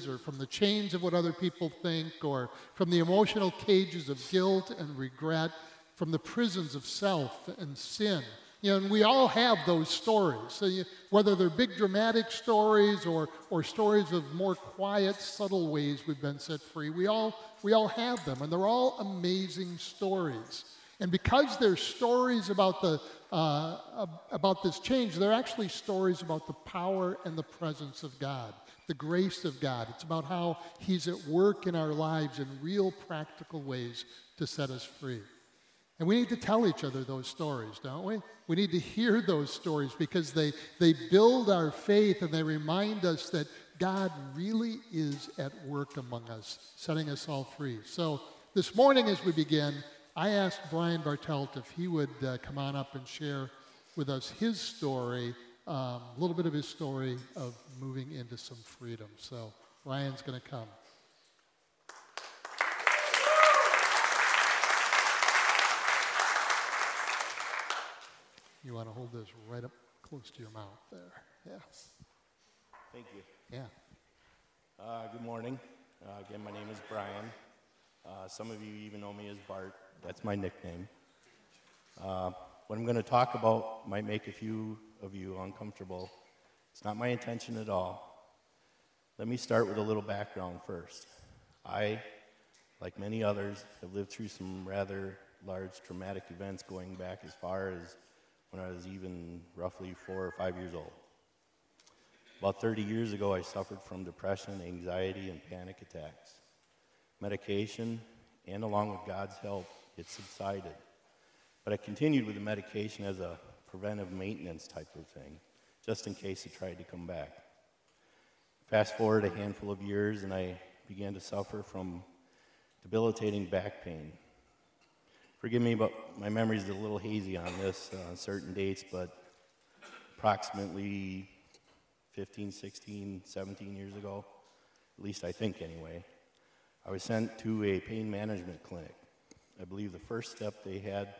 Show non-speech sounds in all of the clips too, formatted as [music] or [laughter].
is, or from the chains of what other people think, or from the emotional cages of guilt and regret, from the prisons of self and sin. You know, and we all have those stories. So you, whether they're big dramatic stories or, or stories of more quiet, subtle ways we've been set free, we all, we all have them. And they're all amazing stories. And because they're stories about, the, uh, about this change, they're actually stories about the power and the presence of God, the grace of God. It's about how He's at work in our lives in real practical ways to set us free. And we need to tell each other those stories, don't we? We need to hear those stories because they, they build our faith and they remind us that God really is at work among us, setting us all free. So this morning, as we begin, I asked Brian Bartelt if he would uh, come on up and share with us his story, um, a little bit of his story of moving into some freedom. So Brian's going to come. You want to hold this right up close to your mouth there. Yes. Thank you. Yeah. Uh, good morning. Uh, again, my name is Brian. Uh, some of you even know me as Bart. That's my nickname. Uh, what I'm going to talk about might make a few of you uncomfortable. It's not my intention at all. Let me start with a little background first. I, like many others, have lived through some rather large traumatic events going back as far as when I was even roughly four or five years old. About 30 years ago, I suffered from depression, anxiety, and panic attacks. Medication, and along with God's help, it subsided. But I continued with the medication as a preventive maintenance type of thing, just in case it tried to come back. Fast forward a handful of years, and I began to suffer from debilitating back pain. Forgive me, but my memory is a little hazy on this, uh, certain dates, but approximately 15, 16, 17 years ago, at least I think anyway, I was sent to a pain management clinic. I believe the first step they had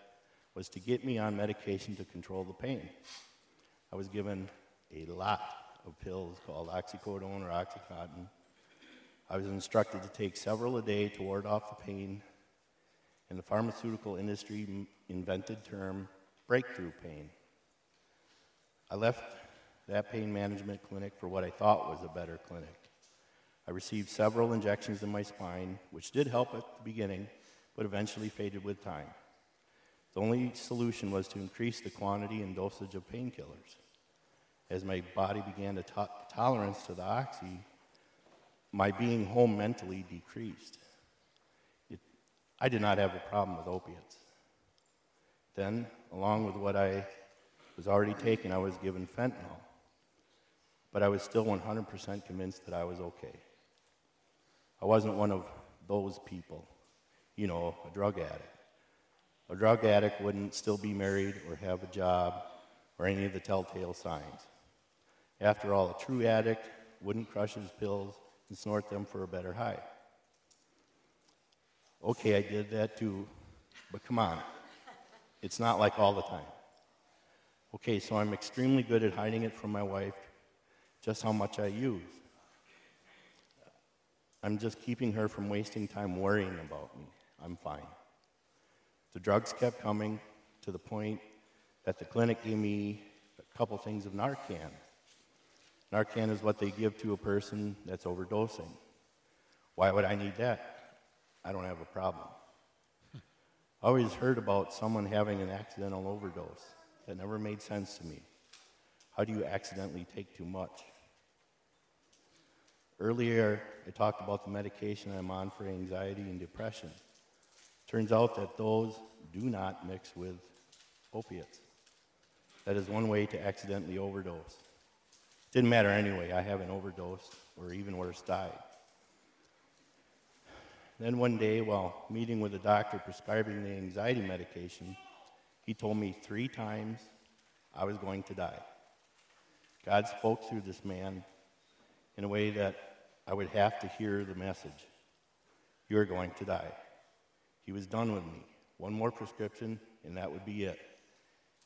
was to get me on medication to control the pain. I was given a lot of pills called oxycodone or oxycontin. I was instructed to take several a day to ward off the pain, and the pharmaceutical industry invented term breakthrough pain. I left that pain management clinic for what I thought was a better clinic. I received several injections in my spine, which did help at the beginning, but eventually faded with time. The only solution was to increase the quantity and dosage of painkillers. As my body began to to- tolerance to the oxy, my being home mentally decreased. It, I did not have a problem with opiates. Then, along with what I was already taking, I was given fentanyl. But I was still 100% convinced that I was okay. I wasn't one of those people you know, a drug addict. A drug addict wouldn't still be married or have a job or any of the telltale signs. After all, a true addict wouldn't crush his pills and snort them for a better high. Okay, I did that too, but come on. It's not like all the time. Okay, so I'm extremely good at hiding it from my wife just how much I use. I'm just keeping her from wasting time worrying about me. I'm fine. The drugs kept coming to the point that the clinic gave me a couple things of Narcan. Narcan is what they give to a person that's overdosing. Why would I need that? I don't have a problem. I always heard about someone having an accidental overdose. That never made sense to me. How do you accidentally take too much? Earlier, I talked about the medication I'm on for anxiety and depression. Turns out that those do not mix with opiates. That is one way to accidentally overdose. Didn't matter anyway, I haven't overdosed, or even worse, died. Then one day, while meeting with a doctor prescribing the anxiety medication, he told me three times I was going to die. God spoke through this man in a way that I would have to hear the message You're going to die. He was done with me. One more prescription, and that would be it.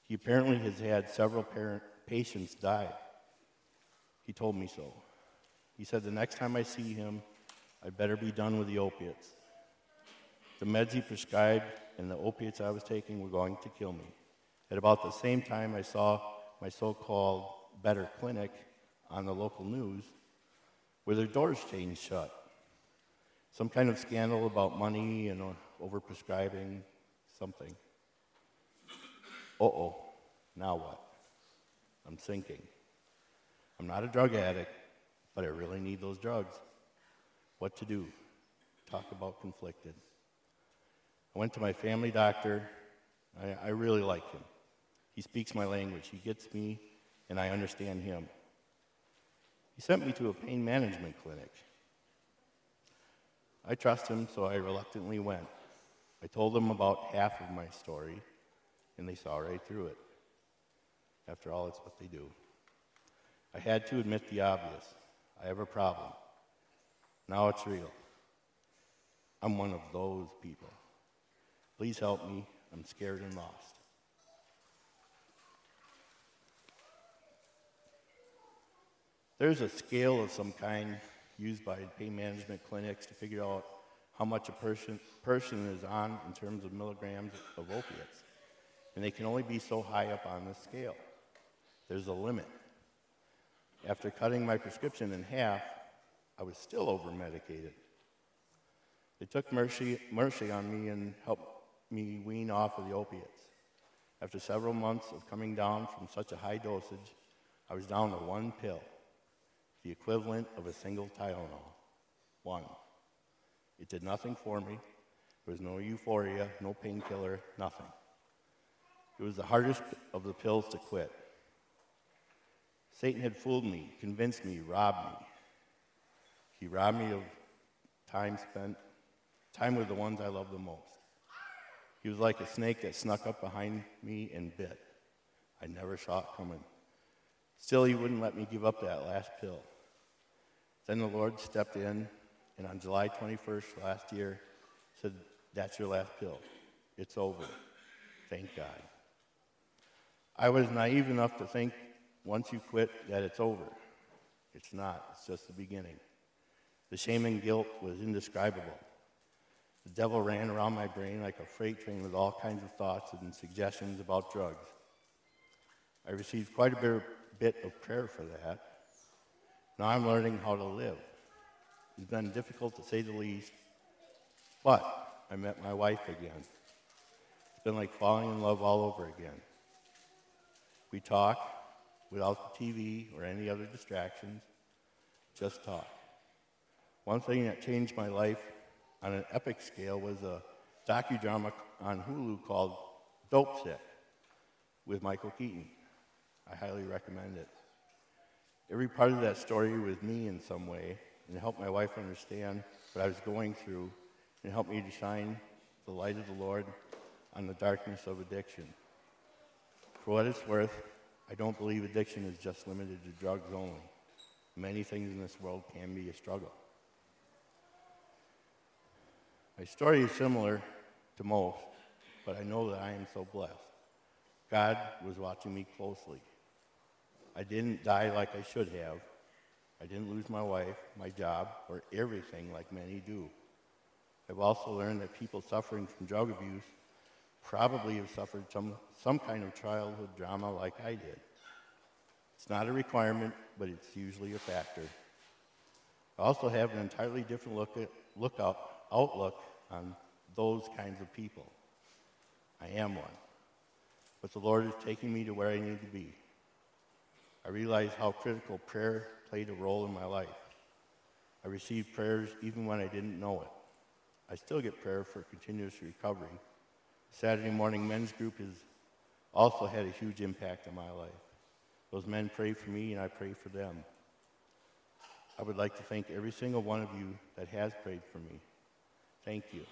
He apparently has had several parent, patients die. He told me so. He said the next time I see him, I'd better be done with the opiates. The meds he prescribed and the opiates I was taking were going to kill me. At about the same time, I saw my so called better clinic on the local news where their doors chained shut. Some kind of scandal about money and uh, overprescribing, something. Uh oh, now what? I'm sinking. I'm not a drug addict, but I really need those drugs. What to do? Talk about conflicted. I went to my family doctor. I, I really like him. He speaks my language. He gets me, and I understand him. He sent me to a pain management clinic. I trust him, so I reluctantly went. I told them about half of my story, and they saw right through it. After all, it's what they do. I had to admit the obvious I have a problem. Now it's real. I'm one of those people. Please help me. I'm scared and lost. There's a scale of some kind used by pain management clinics to figure out how much a person, person is on in terms of milligrams of opiates. And they can only be so high up on the scale. There's a limit. After cutting my prescription in half, I was still over medicated. They took mercy, mercy on me and helped me wean off of the opiates. After several months of coming down from such a high dosage, I was down to one pill the equivalent of a single Tylenol. One. It did nothing for me. There was no euphoria, no painkiller, nothing. It was the hardest of the pills to quit. Satan had fooled me, convinced me, robbed me. He robbed me of time spent, time with the ones I love the most. He was like a snake that snuck up behind me and bit. I never saw it coming. Still, he wouldn't let me give up that last pill. Then the Lord stepped in, and on July 21st last year, said, That's your last pill. It's over. Thank God. I was naive enough to think once you quit that it's over. It's not, it's just the beginning. The shame and guilt was indescribable. The devil ran around my brain like a freight train with all kinds of thoughts and suggestions about drugs. I received quite a bit of prayer for that, now I'm learning how to live. It's been difficult to say the least, but I met my wife again. It's been like falling in love all over again. We talk without the TV or any other distractions, just talk. One thing that changed my life on an epic scale was a docudrama on Hulu called Dopesick with Michael Keaton. I highly recommend it. Every part of that story was me in some way and help my wife understand what I was going through and help me to shine the light of the Lord on the darkness of addiction. For what it's worth, I don't believe addiction is just limited to drugs only. Many things in this world can be a struggle. My story is similar to most, but I know that I am so blessed. God was watching me closely. I didn't die like I should have. I didn't lose my wife, my job, or everything like many do. I've also learned that people suffering from drug abuse probably have suffered some, some kind of childhood drama like I did. It's not a requirement, but it's usually a factor. I also have an entirely different look, at, look up, outlook on those kinds of people. I am one. But the Lord is taking me to where I need to be. I realize how critical prayer played a role in my life. I received prayers even when I didn't know it. I still get prayer for continuous recovery. Saturday morning men's group has also had a huge impact on my life. Those men pray for me and I pray for them. I would like to thank every single one of you that has prayed for me. Thank you.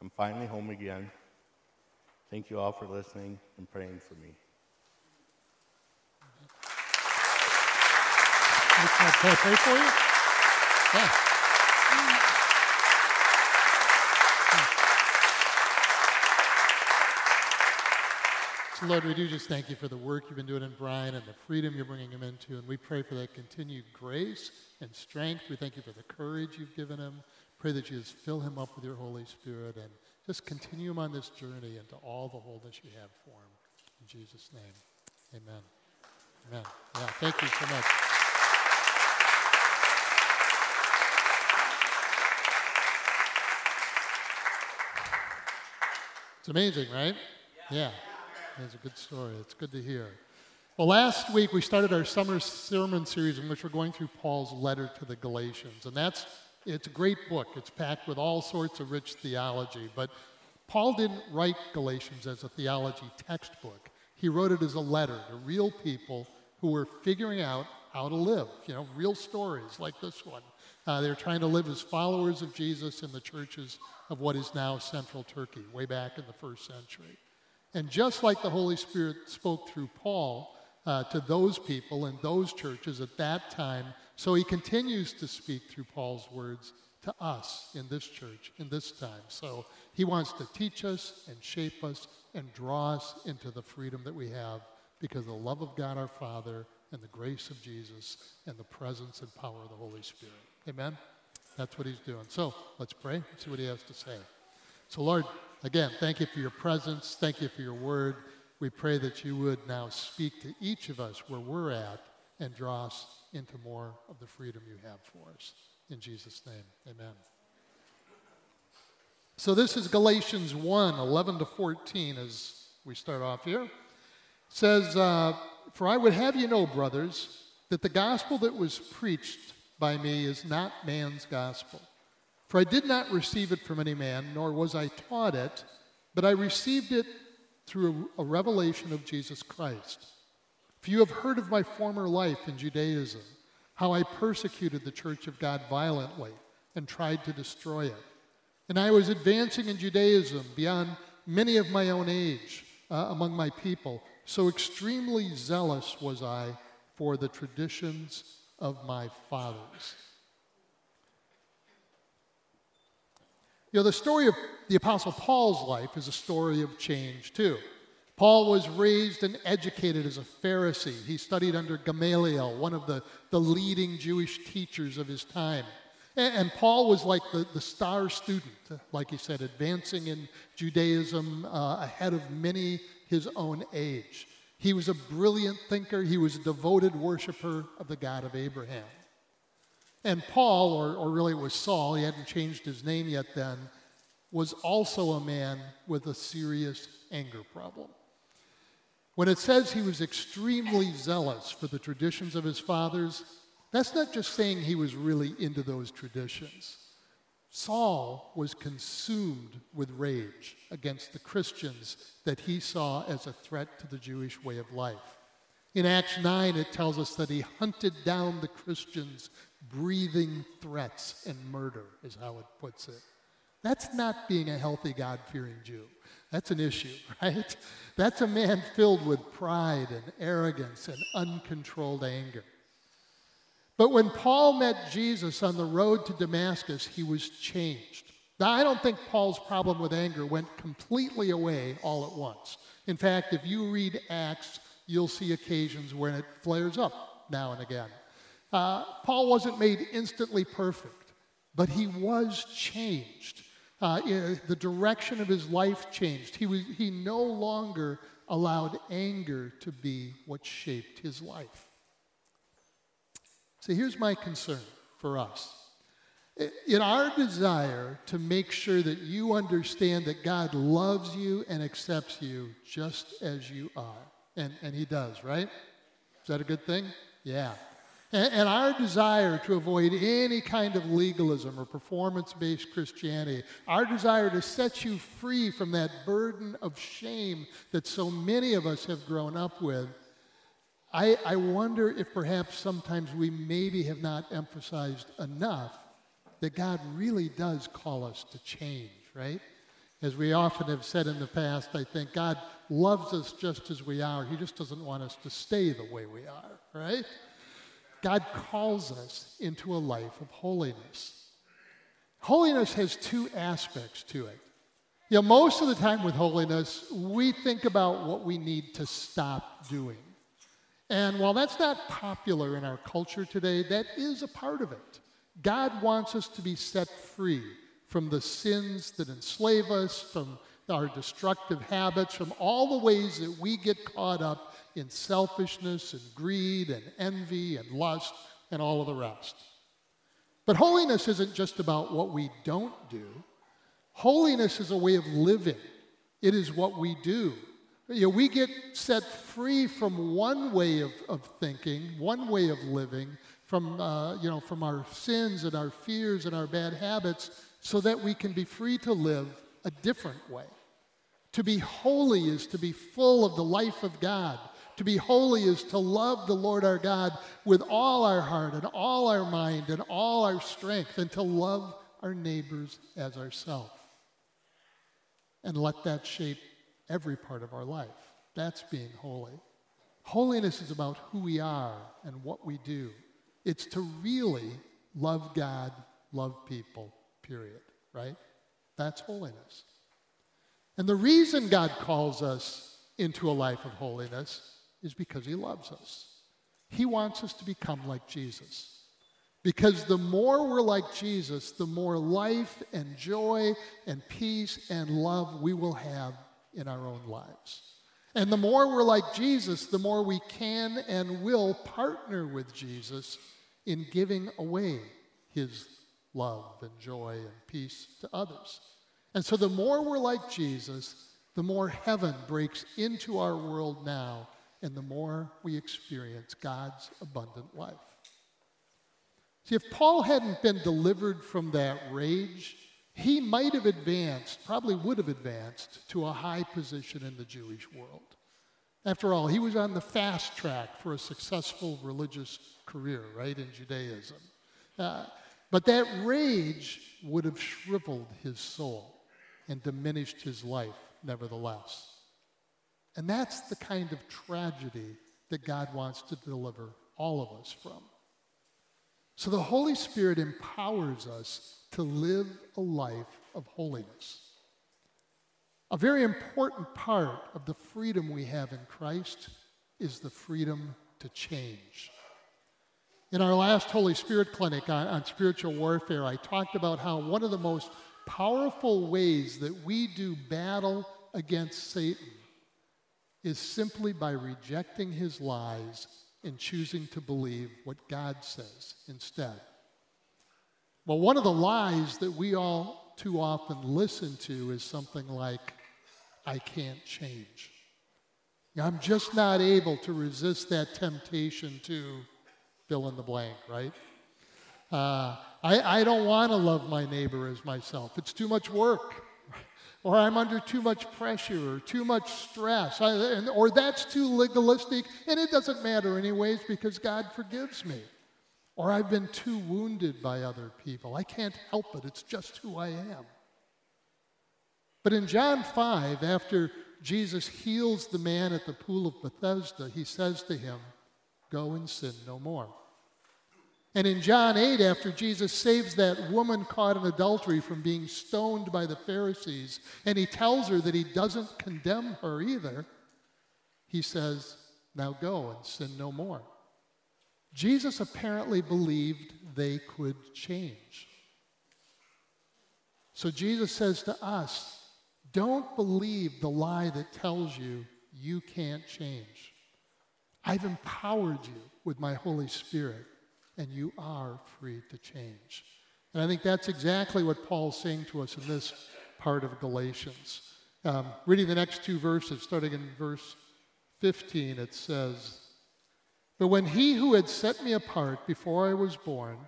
I'm finally home again. Thank you all for listening and praying for me. Can I pray for you? Yeah. Lord, we do just thank you for the work you've been doing in Brian and the freedom you're bringing him into. And we pray for that continued grace and strength. We thank you for the courage you've given him. Pray that you just fill him up with your Holy Spirit and just continue him on this journey into all the wholeness you have for him. In Jesus' name, amen. Amen. Yeah, thank you so much. It's amazing, right? Yeah. It's a good story. It's good to hear. Well, last week we started our summer sermon series in which we're going through Paul's letter to the Galatians. And that's, it's a great book. It's packed with all sorts of rich theology. But Paul didn't write Galatians as a theology textbook. He wrote it as a letter to real people who were figuring out how to live, you know, real stories like this one. Uh, they're trying to live as followers of Jesus in the churches of what is now central Turkey, way back in the first century. And just like the Holy Spirit spoke through Paul uh, to those people in those churches at that time, so he continues to speak through Paul's words to us in this church in this time. So he wants to teach us and shape us and draw us into the freedom that we have because of the love of God our Father and the grace of Jesus and the presence and power of the Holy Spirit. Amen? That's what he's doing. So let's pray see what he has to say. So, Lord, Again, thank you for your presence. Thank you for your word. We pray that you would now speak to each of us where we're at and draw us into more of the freedom you have for us. In Jesus' name, amen. So this is Galatians 1 11 to 14 as we start off here. It says, uh, For I would have you know, brothers, that the gospel that was preached by me is not man's gospel. For I did not receive it from any man, nor was I taught it, but I received it through a revelation of Jesus Christ. For you have heard of my former life in Judaism, how I persecuted the church of God violently and tried to destroy it. And I was advancing in Judaism beyond many of my own age uh, among my people. So extremely zealous was I for the traditions of my fathers. You know, the story of the Apostle Paul's life is a story of change, too. Paul was raised and educated as a Pharisee. He studied under Gamaliel, one of the, the leading Jewish teachers of his time. And, and Paul was like the, the star student, like he said, advancing in Judaism uh, ahead of many his own age. He was a brilliant thinker, he was a devoted worshiper of the God of Abraham. And Paul, or, or really it was Saul, he hadn't changed his name yet then, was also a man with a serious anger problem. When it says he was extremely zealous for the traditions of his fathers, that's not just saying he was really into those traditions. Saul was consumed with rage against the Christians that he saw as a threat to the Jewish way of life. In Acts 9, it tells us that he hunted down the Christians breathing threats and murder, is how it puts it. That's not being a healthy, God fearing Jew. That's an issue, [laughs] right? That's a man filled with pride and arrogance and uncontrolled anger. But when Paul met Jesus on the road to Damascus, he was changed. Now, I don't think Paul's problem with anger went completely away all at once. In fact, if you read Acts, you'll see occasions when it flares up now and again. Uh, Paul wasn't made instantly perfect, but he was changed. Uh, the direction of his life changed. He, was, he no longer allowed anger to be what shaped his life. So here's my concern for us. In our desire to make sure that you understand that God loves you and accepts you just as you are, and, and He does, right? Is that a good thing? Yeah. And, and our desire to avoid any kind of legalism or performance based Christianity, our desire to set you free from that burden of shame that so many of us have grown up with, I, I wonder if perhaps sometimes we maybe have not emphasized enough that God really does call us to change, right? As we often have said in the past, I think God loves us just as we are. He just doesn't want us to stay the way we are, right? God calls us into a life of holiness. Holiness has two aspects to it. You know, most of the time with holiness, we think about what we need to stop doing. And while that's not popular in our culture today, that is a part of it. God wants us to be set free from the sins that enslave us, from our destructive habits, from all the ways that we get caught up in selfishness and greed and envy and lust and all of the rest. But holiness isn't just about what we don't do. Holiness is a way of living. It is what we do. You know, we get set free from one way of, of thinking, one way of living, from, uh, you know, from our sins and our fears and our bad habits, so that we can be free to live a different way. To be holy is to be full of the life of God. To be holy is to love the Lord our God with all our heart and all our mind and all our strength, and to love our neighbors as ourselves. And let that shape every part of our life. That's being holy. Holiness is about who we are and what we do. It's to really love God, love people, period, right? That's holiness. And the reason God calls us into a life of holiness is because He loves us. He wants us to become like Jesus. Because the more we're like Jesus, the more life and joy and peace and love we will have in our own lives. And the more we're like Jesus, the more we can and will partner with Jesus in giving away his love and joy and peace to others. And so the more we're like Jesus, the more heaven breaks into our world now, and the more we experience God's abundant life. See, if Paul hadn't been delivered from that rage, he might have advanced, probably would have advanced, to a high position in the Jewish world. After all, he was on the fast track for a successful religious career, right, in Judaism. Uh, but that rage would have shriveled his soul and diminished his life, nevertheless. And that's the kind of tragedy that God wants to deliver all of us from. So the Holy Spirit empowers us to live a life of holiness. A very important part of the freedom we have in Christ is the freedom to change. In our last Holy Spirit clinic on, on, spiritual warfare, I talked about how one of the most powerful ways that we do battle against Satan is simply by rejecting his lies and choosing to believe what God says instead. Well, one of the lies that we all too often listen to is something like, I can't change. I'm just not able to resist that temptation to fill in the blank, right? Uh, I, I don't want to love my neighbor as myself. It's too much work. Or I'm under too much pressure or too much stress. I, and, or that's too legalistic, and it doesn't matter, anyways, because God forgives me. Or I've been too wounded by other people. I can't help it. It's just who I am. But in John 5, after Jesus heals the man at the pool of Bethesda, he says to him, Go and sin no more. And in John 8, after Jesus saves that woman caught in adultery from being stoned by the Pharisees, and he tells her that he doesn't condemn her either, he says, Now go and sin no more. Jesus apparently believed they could change. So Jesus says to us, Don't believe the lie that tells you you can't change. I've empowered you with my Holy Spirit, and you are free to change. And I think that's exactly what Paul's saying to us in this part of Galatians. Um, reading the next two verses, starting in verse 15, it says, But when he who had set me apart before I was born,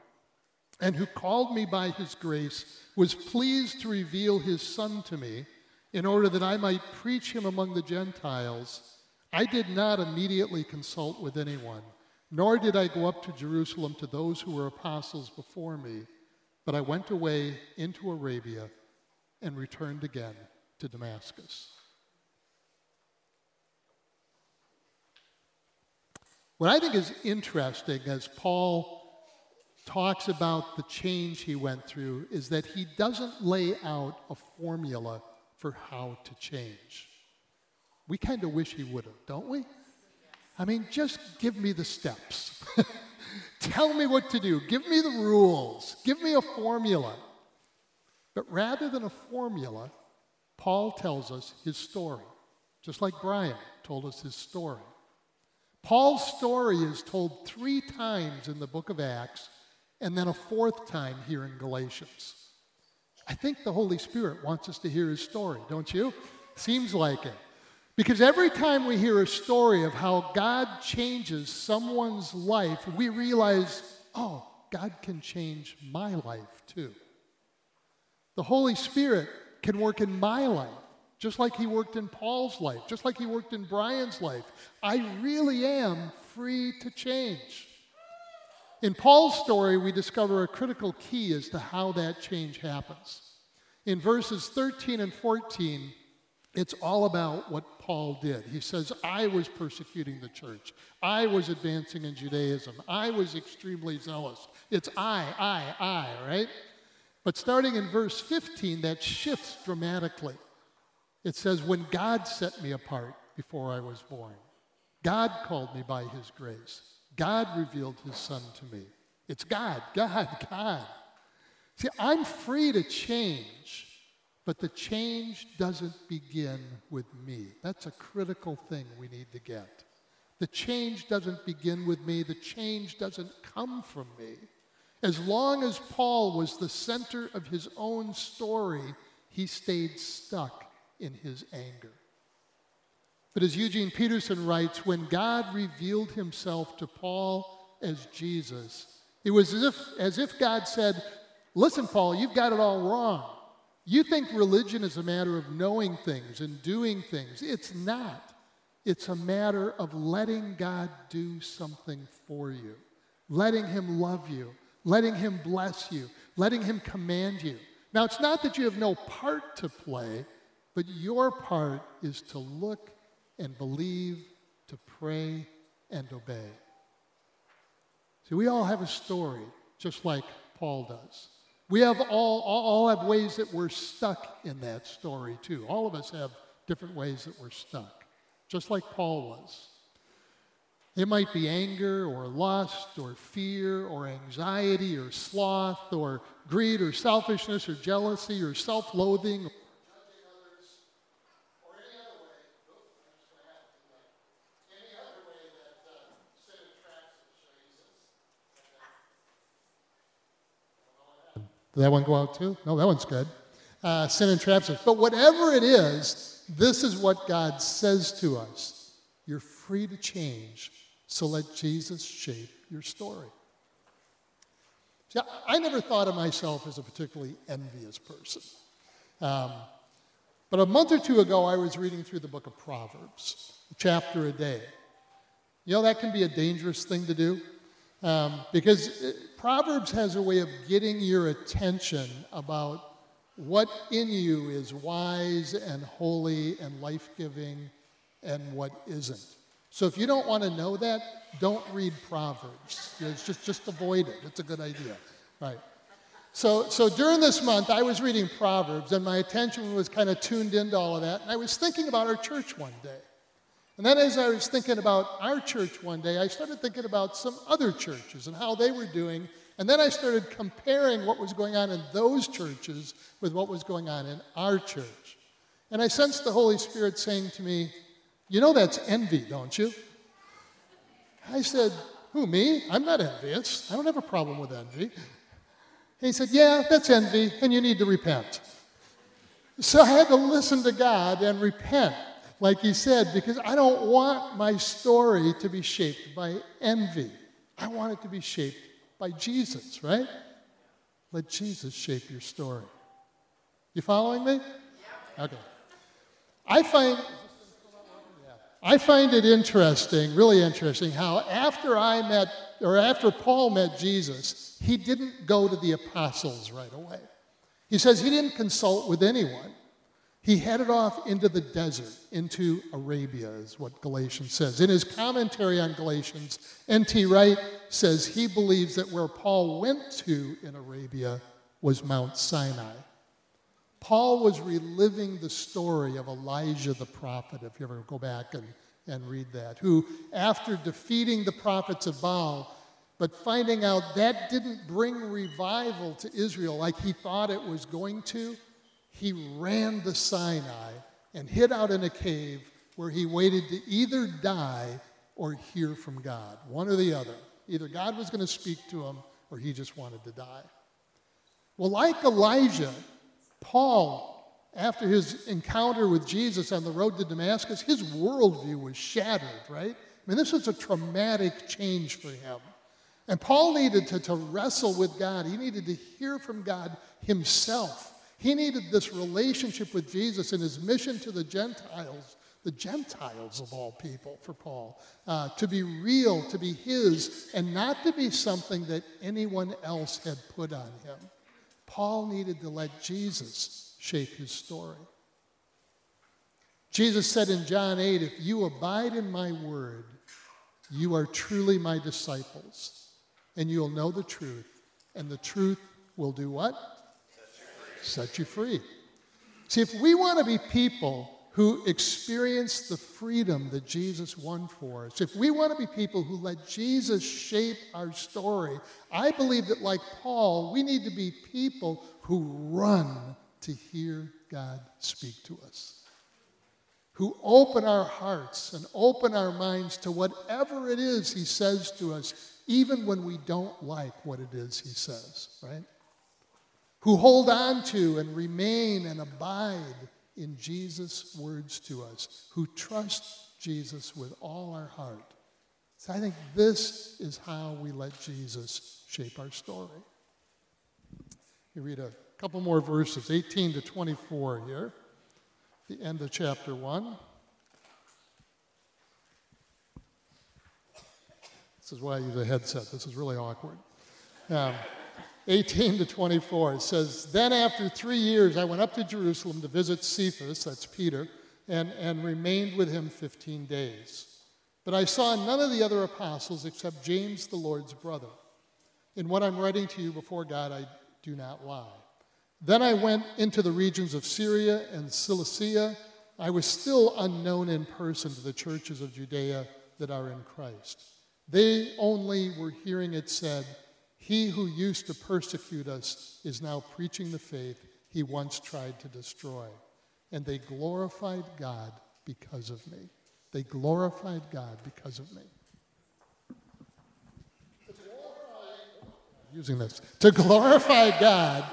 and who called me by his grace, was pleased to reveal his Son to me, in order that I might preach him among the Gentiles, I did not immediately consult with anyone, nor did I go up to Jerusalem to those who were apostles before me, but I went away into Arabia and returned again to Damascus. What I think is interesting as Paul talks about the change he went through is that he doesn't lay out a formula for how to change. We kind of wish he would have, don't we? I mean, just give me the steps. [laughs] Tell me what to do. Give me the rules. Give me a formula. But rather than a formula, Paul tells us his story, just like Brian told us his story. Paul's story is told three times in the book of Acts and then a fourth time here in Galatians. I think the Holy Spirit wants us to hear his story, don't you? Seems like it. Because every time we hear a story of how God changes someone's life, we realize, oh, God can change my life too. The Holy Spirit can work in my life, just like He worked in Paul's life, just like He worked in Brian's life. I really am free to change. In Paul's story, we discover a critical key as to how that change happens. In verses 13 and 14, it's all about what Paul did. He says, I was persecuting the church. I was advancing in Judaism. I was extremely zealous. It's I, I, I, right? But starting in verse 15, that shifts dramatically. It says, When God set me apart before I was born, God called me by his grace. God revealed his son to me. It's God, God, God. See, I'm free to change but the change doesn't begin with me. That's a critical thing we need to get. The change doesn't begin with me, the change doesn't come from me. As long as Paul was the center of his own story, he stayed stuck in his anger. But as Eugene Peterson writes, when God revealed himself to Paul as Jesus, it was as if, as if God said, Listen, Paul, you've got it all wrong. You think religion is a matter of knowing things and doing things. It's not. It's a matter of letting God do something for you, letting Him love you, letting Him bless you, letting Him command you. Now, it's not that you have no part to play, but your part is to look and believe, to pray and obey. See, we all have a story, just like Paul does. We have all, all, have ways that we're stuck in that story, too. All of us have different ways that we're stuck, just like Paul was. It might be anger or lust or fear or anxiety or sloth or greed or selfishness or jealousy or self loathing Did that one go out too? No, that one's good. Uh, sin entraps us. But whatever it is, this is what God says to us. You're free to change, so let Jesus shape your story. See, I never thought of myself as a particularly envious person. Um, but a month or two ago, I was reading through the book of Proverbs, a chapter a day. You know, that can be a dangerous thing to do. Um, because Proverbs has a way of getting your attention about what in you is wise and holy and life giving and what isn't. So if you don't want to know that, don't read Proverbs. Just, just avoid it. It's a good idea. Right. So, so during this month, I was reading Proverbs, and my attention was kind of tuned into all of that. And I was thinking about our church one day. And then as I was thinking about our church one day, I started thinking about some other churches and how they were doing. And then I started comparing what was going on in those churches with what was going on in our church. And I sensed the Holy Spirit saying to me, You know that's envy, don't you? I said, Who, me? I'm not envious. I don't have a problem with envy. He said, Yeah, that's envy, and you need to repent. So I had to listen to God and repent like he said, because I don't want my story to be shaped by envy. I want it to be shaped by Jesus, right? Let Jesus shape your story. You following me? Okay. I find I find it interesting, really interesting, how after I met, or after Paul met Jesus, he didn't go to the apostles right away. He says he didn't consult with anyone. He headed off into the desert, into Arabia, is what Galatians says. In his commentary on Galatians, N.T. Wright says he believes that where Paul went to in Arabia was Mount Sinai. Paul was reliving the story of Elijah the prophet, if you ever go back and, and read that, who, after defeating the prophets of Baal, but finding out that didn't bring revival to Israel like he thought it was going to, he ran to Sinai and hid out in a cave where he waited to either die or hear from God, one or the other. Either God was going to speak to him or he just wanted to die. Well, like Elijah, Paul, after his encounter with Jesus on the road to Damascus, his worldview was shattered, right? I mean, this was a traumatic change for him. And Paul needed to, to wrestle with God. He needed to hear from God himself. He needed this relationship with Jesus and his mission to the Gentiles, the Gentiles of all people for Paul, uh, to be real, to be his, and not to be something that anyone else had put on him. Paul needed to let Jesus shape his story. Jesus said in John 8, If you abide in my word, you are truly my disciples, and you'll know the truth, and the truth will do what? Set you free. See, if we want to be people who experience the freedom that Jesus won for us, if we want to be people who let Jesus shape our story, I believe that, like Paul, we need to be people who run to hear God speak to us, who open our hearts and open our minds to whatever it is He says to us, even when we don't like what it is He says, right? Who hold on to and remain and abide in Jesus' words to us, who trust Jesus with all our heart. So I think this is how we let Jesus shape our story. You read a couple more verses, 18 to 24 here, the end of chapter 1. This is why I use a headset. This is really awkward. Um, 18 to 24. It says, Then after three years, I went up to Jerusalem to visit Cephas, that's Peter, and, and remained with him 15 days. But I saw none of the other apostles except James, the Lord's brother. In what I'm writing to you before God, I do not lie. Then I went into the regions of Syria and Cilicia. I was still unknown in person to the churches of Judea that are in Christ. They only were hearing it said, he who used to persecute us is now preaching the faith he once tried to destroy. And they glorified God because of me. They glorified God because of me. Using this. To glorify God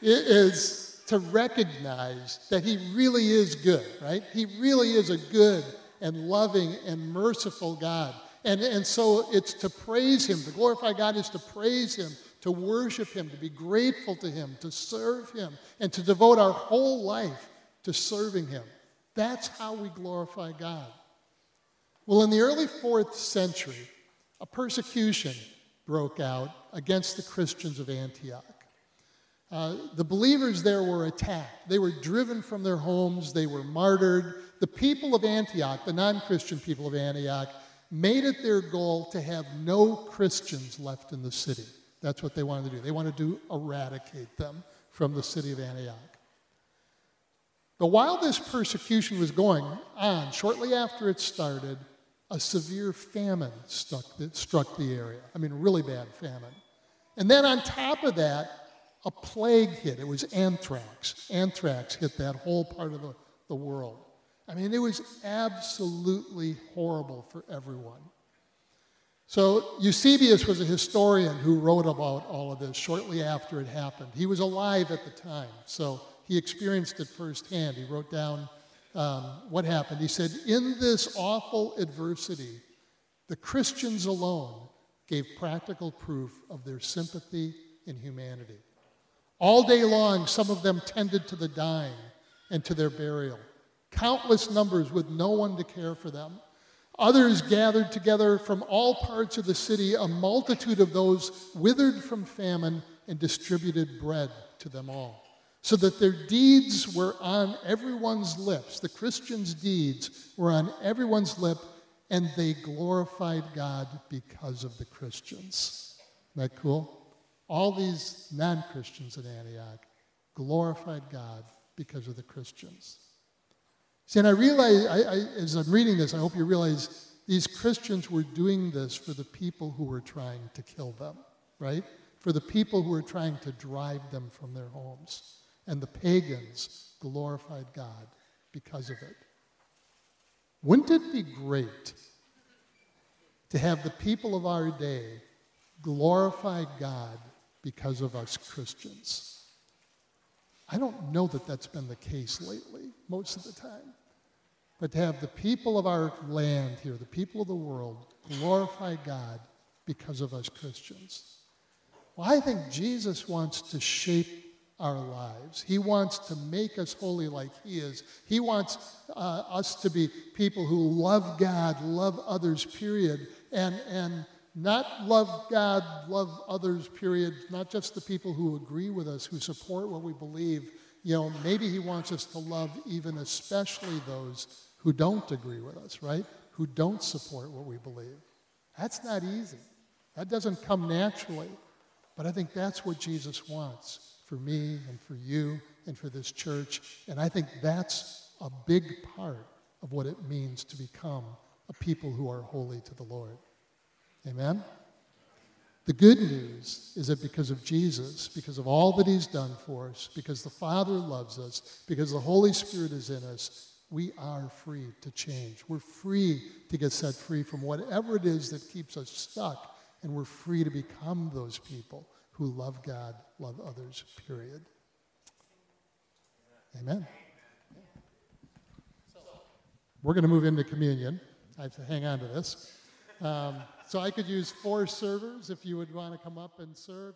is to recognize that He really is good, right? He really is a good and loving and merciful God. And, and so it's to praise Him. To glorify God is to praise Him, to worship Him, to be grateful to Him, to serve Him, and to devote our whole life to serving Him. That's how we glorify God. Well, in the early fourth century, a persecution broke out against the Christians of Antioch. Uh, the believers there were attacked. They were driven from their homes. They were martyred. The people of Antioch, the non Christian people of Antioch, made it their goal to have no Christians left in the city. That's what they wanted to do. They wanted to eradicate them from the city of Antioch. But while this persecution was going on, shortly after it started, a severe famine struck the, struck the area. I mean, really bad famine. And then on top of that, a plague hit. It was anthrax. Anthrax hit that whole part of the, the world. I mean, it was absolutely horrible for everyone. So, Eusebius was a historian who wrote about all of this shortly after it happened. He was alive at the time, so he experienced it firsthand. He wrote down um, what happened. He said, In this awful adversity, the Christians alone gave practical proof of their sympathy and humanity. All day long, some of them tended to the dying and to their burial countless numbers with no one to care for them. Others gathered together from all parts of the city, a multitude of those withered from famine, and distributed bread to them all. So that their deeds were on everyone's lips. The Christians' deeds were on everyone's lip, and they glorified God because of the Christians. Isn't that cool? All these non Christians in Antioch glorified God because of the Christians. See, and I realize, I, I, as I'm reading this, I hope you realize these Christians were doing this for the people who were trying to kill them, right? For the people who were trying to drive them from their homes. And the pagans glorified God because of it. Wouldn't it be great to have the people of our day glorify God because of us Christians? I don't know that that's been the case lately, most of the time. But to have the people of our land here, the people of the world, glorify God because of us Christians. Well, I think Jesus wants to shape our lives. He wants to make us holy like He is. He wants uh, us to be people who love God, love others, period, and, and not love God, love others, period, not just the people who agree with us, who support what we believe. You know, maybe He wants us to love even especially those who don't agree with us, right? Who don't support what we believe. That's not easy. That doesn't come naturally. But I think that's what Jesus wants for me and for you and for this church. And I think that's a big part of what it means to become a people who are holy to the Lord. Amen? The good news is that because of Jesus, because of all that he's done for us, because the Father loves us, because the Holy Spirit is in us, we are free to change. We're free to get set free from whatever it is that keeps us stuck, and we're free to become those people who love God, love others, period. Amen. We're going to move into communion. I have to hang on to this. Um, so I could use four servers if you would want to come up and serve.